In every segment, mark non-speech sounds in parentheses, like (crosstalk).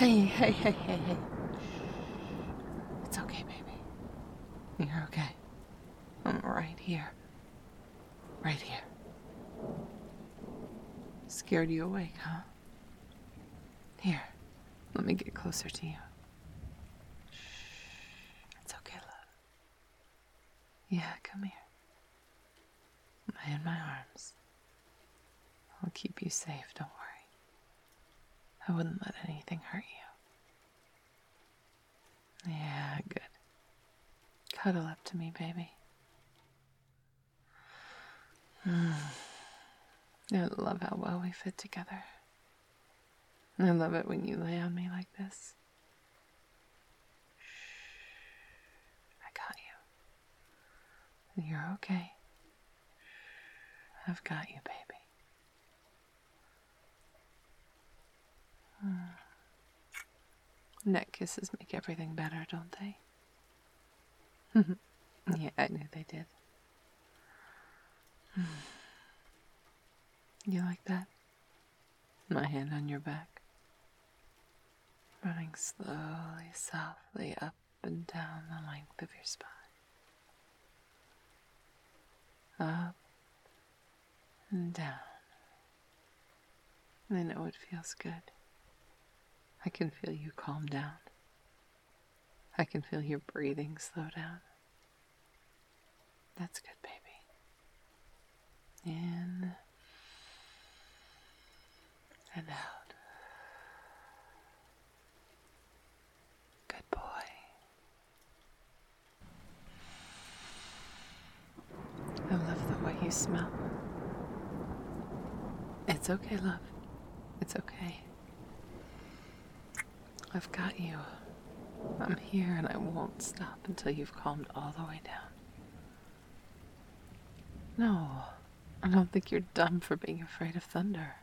Hey, hey, hey, hey, hey. It's okay, baby. You're okay. I'm right here. Right here. Scared you awake, huh? Here, let me get closer to you. It's okay, love. Yeah, come here. I'm in my arms. I'll keep you safe, don't worry. I wouldn't let anything hurt you. Yeah, good. Cuddle up to me, baby. Mm. I love how well we fit together. I love it when you lay on me like this. I got you. You're okay. I've got you, baby. Neck kisses make everything better, don't they? (laughs) yeah, I knew they did. (sighs) You like that? My hand on your back, running slowly, softly up and down the length of your spine. Up and down. I know it feels good. I can feel you calm down. I can feel your breathing slow down. That's good, baby. In and out. Good boy. I love the way you smell. It's okay, love. It's okay. I've got you. I'm here and I won't stop until you've calmed all the way down. No, I don't think you're dumb for being afraid of thunder.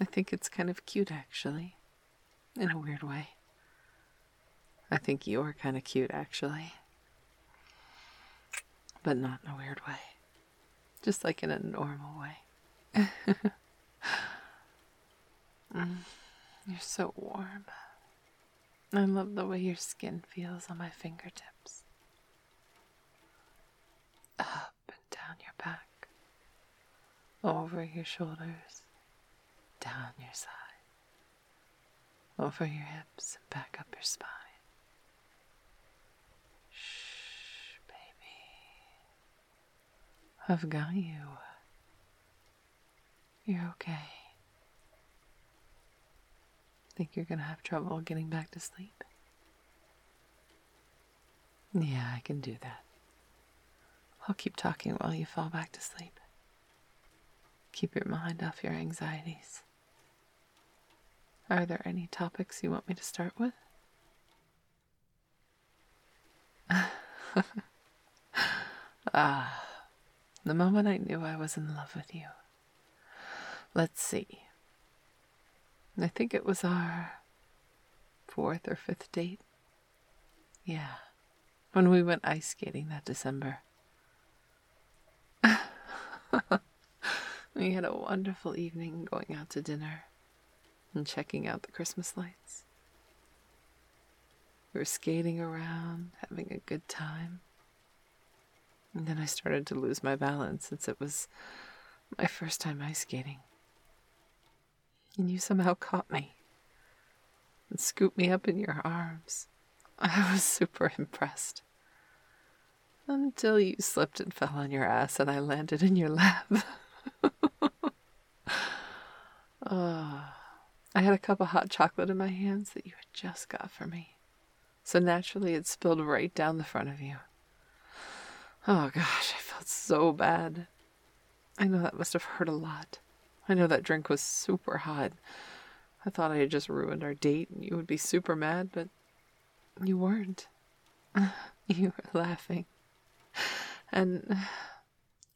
I think it's kind of cute, actually, in a weird way. I think you're kind of cute, actually. But not in a weird way. Just like in a normal way. (laughs) mm. You're so warm. I love the way your skin feels on my fingertips. Up and down your back, over your shoulders, down your side, over your hips and back up your spine. Shh, baby. I've got you. You're okay. Think you're gonna have trouble getting back to sleep? Yeah, I can do that. I'll keep talking while you fall back to sleep. Keep your mind off your anxieties. Are there any topics you want me to start with? (laughs) ah, the moment I knew I was in love with you. Let's see. I think it was our fourth or fifth date. Yeah, when we went ice skating that December. (laughs) we had a wonderful evening going out to dinner and checking out the Christmas lights. We were skating around, having a good time. And then I started to lose my balance since it was my first time ice skating and you somehow caught me and scooped me up in your arms. (laughs) I was super impressed. Until you slipped and fell on your ass and I landed in your lap. oh, (laughs) I had a cup of hot chocolate in my hands that you had just got for me. So naturally it spilled right down the front of you. Oh gosh, I felt so bad. I know that must have hurt a lot. I know that drink was super hot. I thought I had just ruined our date and you would be super mad, but you weren't. (laughs) You were laughing. And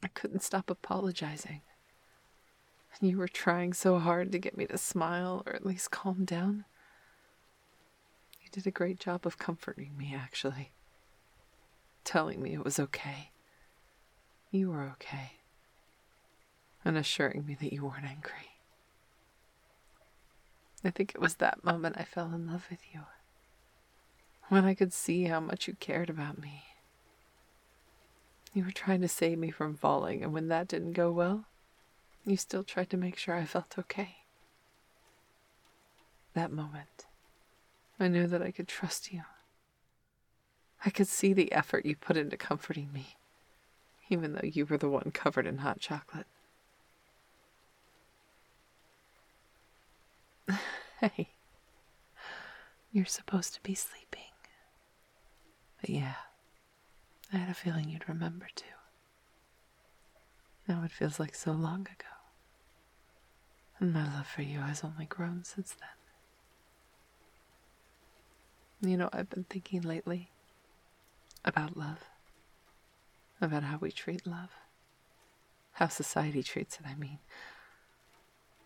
I couldn't stop apologizing. And you were trying so hard to get me to smile or at least calm down. You did a great job of comforting me, actually. Telling me it was okay. You were okay and assuring me that you weren't angry. I think it was that moment I fell in love with you. When I could see how much you cared about me. You were trying to save me from falling, and when that didn't go well, you still tried to make sure I felt okay. That moment, I knew that I could trust you. I could see the effort you put into comforting me, even though you were the one covered in hot chocolate. Hey, you're supposed to be sleeping. But yeah, I had a feeling you'd remember too. Now it feels like so long ago. And my love for you has only grown since then. You know, I've been thinking lately about love, about how we treat love, how society treats it, I mean.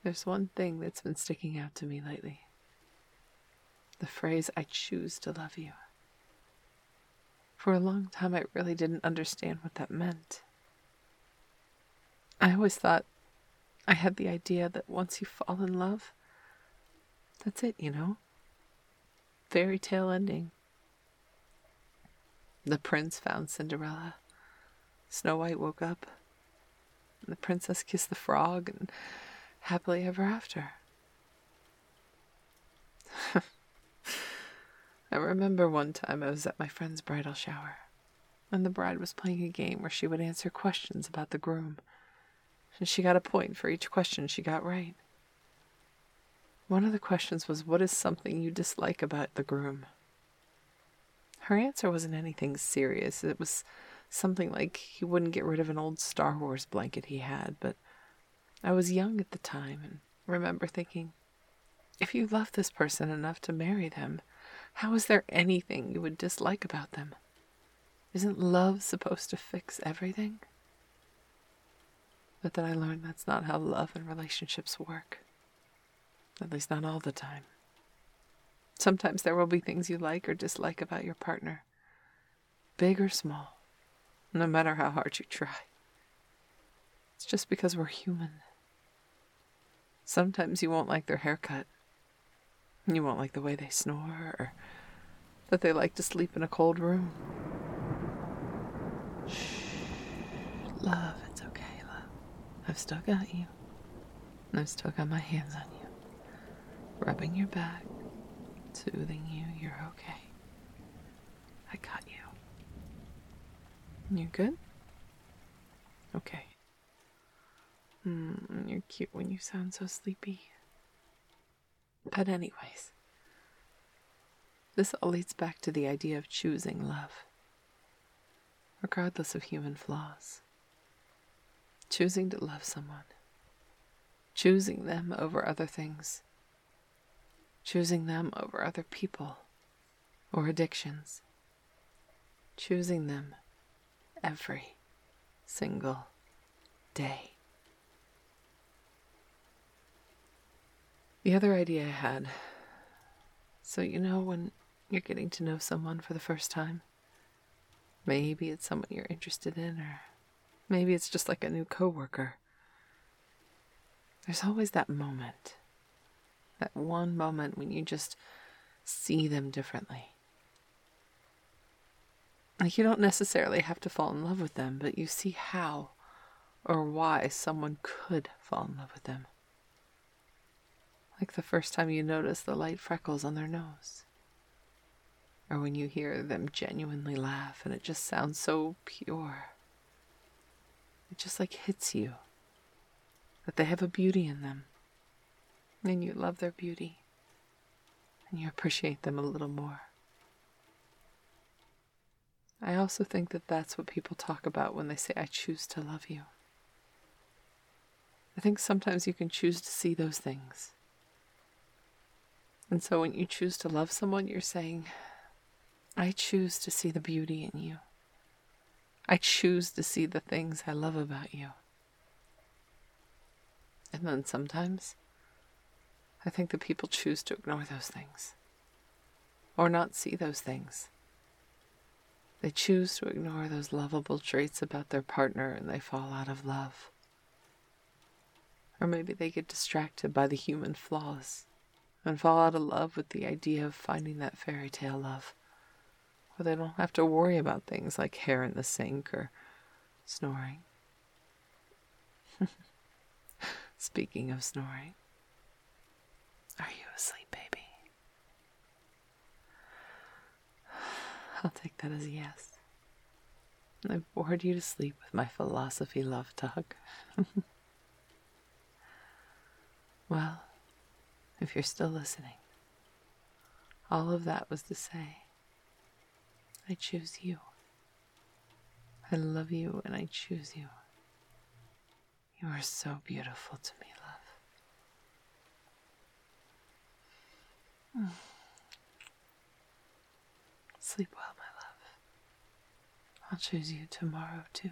There's one thing that's been sticking out to me lately the phrase, I choose to love you. For a long time, I really didn't understand what that meant. I always thought I had the idea that once you fall in love, that's it, you know? Fairy tale ending. The prince found Cinderella. Snow White woke up. And the princess kissed the frog, and happily ever after. (laughs) I remember one time I was at my friend's bridal shower, and the bride was playing a game where she would answer questions about the groom, and she got a point for each question she got right. One of the questions was, What is something you dislike about the groom? Her answer wasn't anything serious. It was something like he wouldn't get rid of an old Star Wars blanket he had, but I was young at the time and remember thinking, if you love this person enough to marry them, how is there anything you would dislike about them? Isn't love supposed to fix everything? But then I learned that's not how love and relationships work. At least not all the time. Sometimes there will be things you like or dislike about your partner, big or small, no matter how hard you try. It's just because we're human. Sometimes you won't like their haircut. You won't like the way they snore, or that they like to sleep in a cold room. Shh. Love, it's okay, love. I've still got you. I've still got my hands on you. Rubbing your back, soothing you, you're okay. I got you. You good? Okay. Mm, you're cute when you sound so sleepy. But, anyways, this all leads back to the idea of choosing love, regardless of human flaws. Choosing to love someone, choosing them over other things, choosing them over other people or addictions, choosing them every single day. The other idea I had so, you know, when you're getting to know someone for the first time, maybe it's someone you're interested in, or maybe it's just like a new coworker. There's always that moment, that one moment when you just see them differently. Like, you don't necessarily have to fall in love with them, but you see how or why someone could fall in love with them like the first time you notice the light freckles on their nose. Or when you hear them genuinely laugh and it just sounds so pure. It just like hits you that they have a beauty in them. And you love their beauty. And you appreciate them a little more. I also think that that's what people talk about when they say, I choose to love you. I think sometimes you can choose to see those things and so when you choose to love someone, you're saying, I choose to see the beauty in you. I choose to see the things I love about you. And then sometimes, I think that people choose to ignore those things or not see those things. They choose to ignore those lovable traits about their partner and they fall out of love. Or maybe they get distracted by the human flaws and fall out of love with the idea of finding that fairy tale love, where they don't have to worry about things like hair in the sink or snoring. (laughs) Speaking of snoring, are you asleep, baby? (sighs) I'll take that as a yes. I've bored you to sleep with my philosophy love talk. (laughs) well, if you're still listening, all of that was to say, I choose you. I love you and I choose you. You are so beautiful to me, love. Mm. Sleep well, my love. I'll choose you tomorrow, too.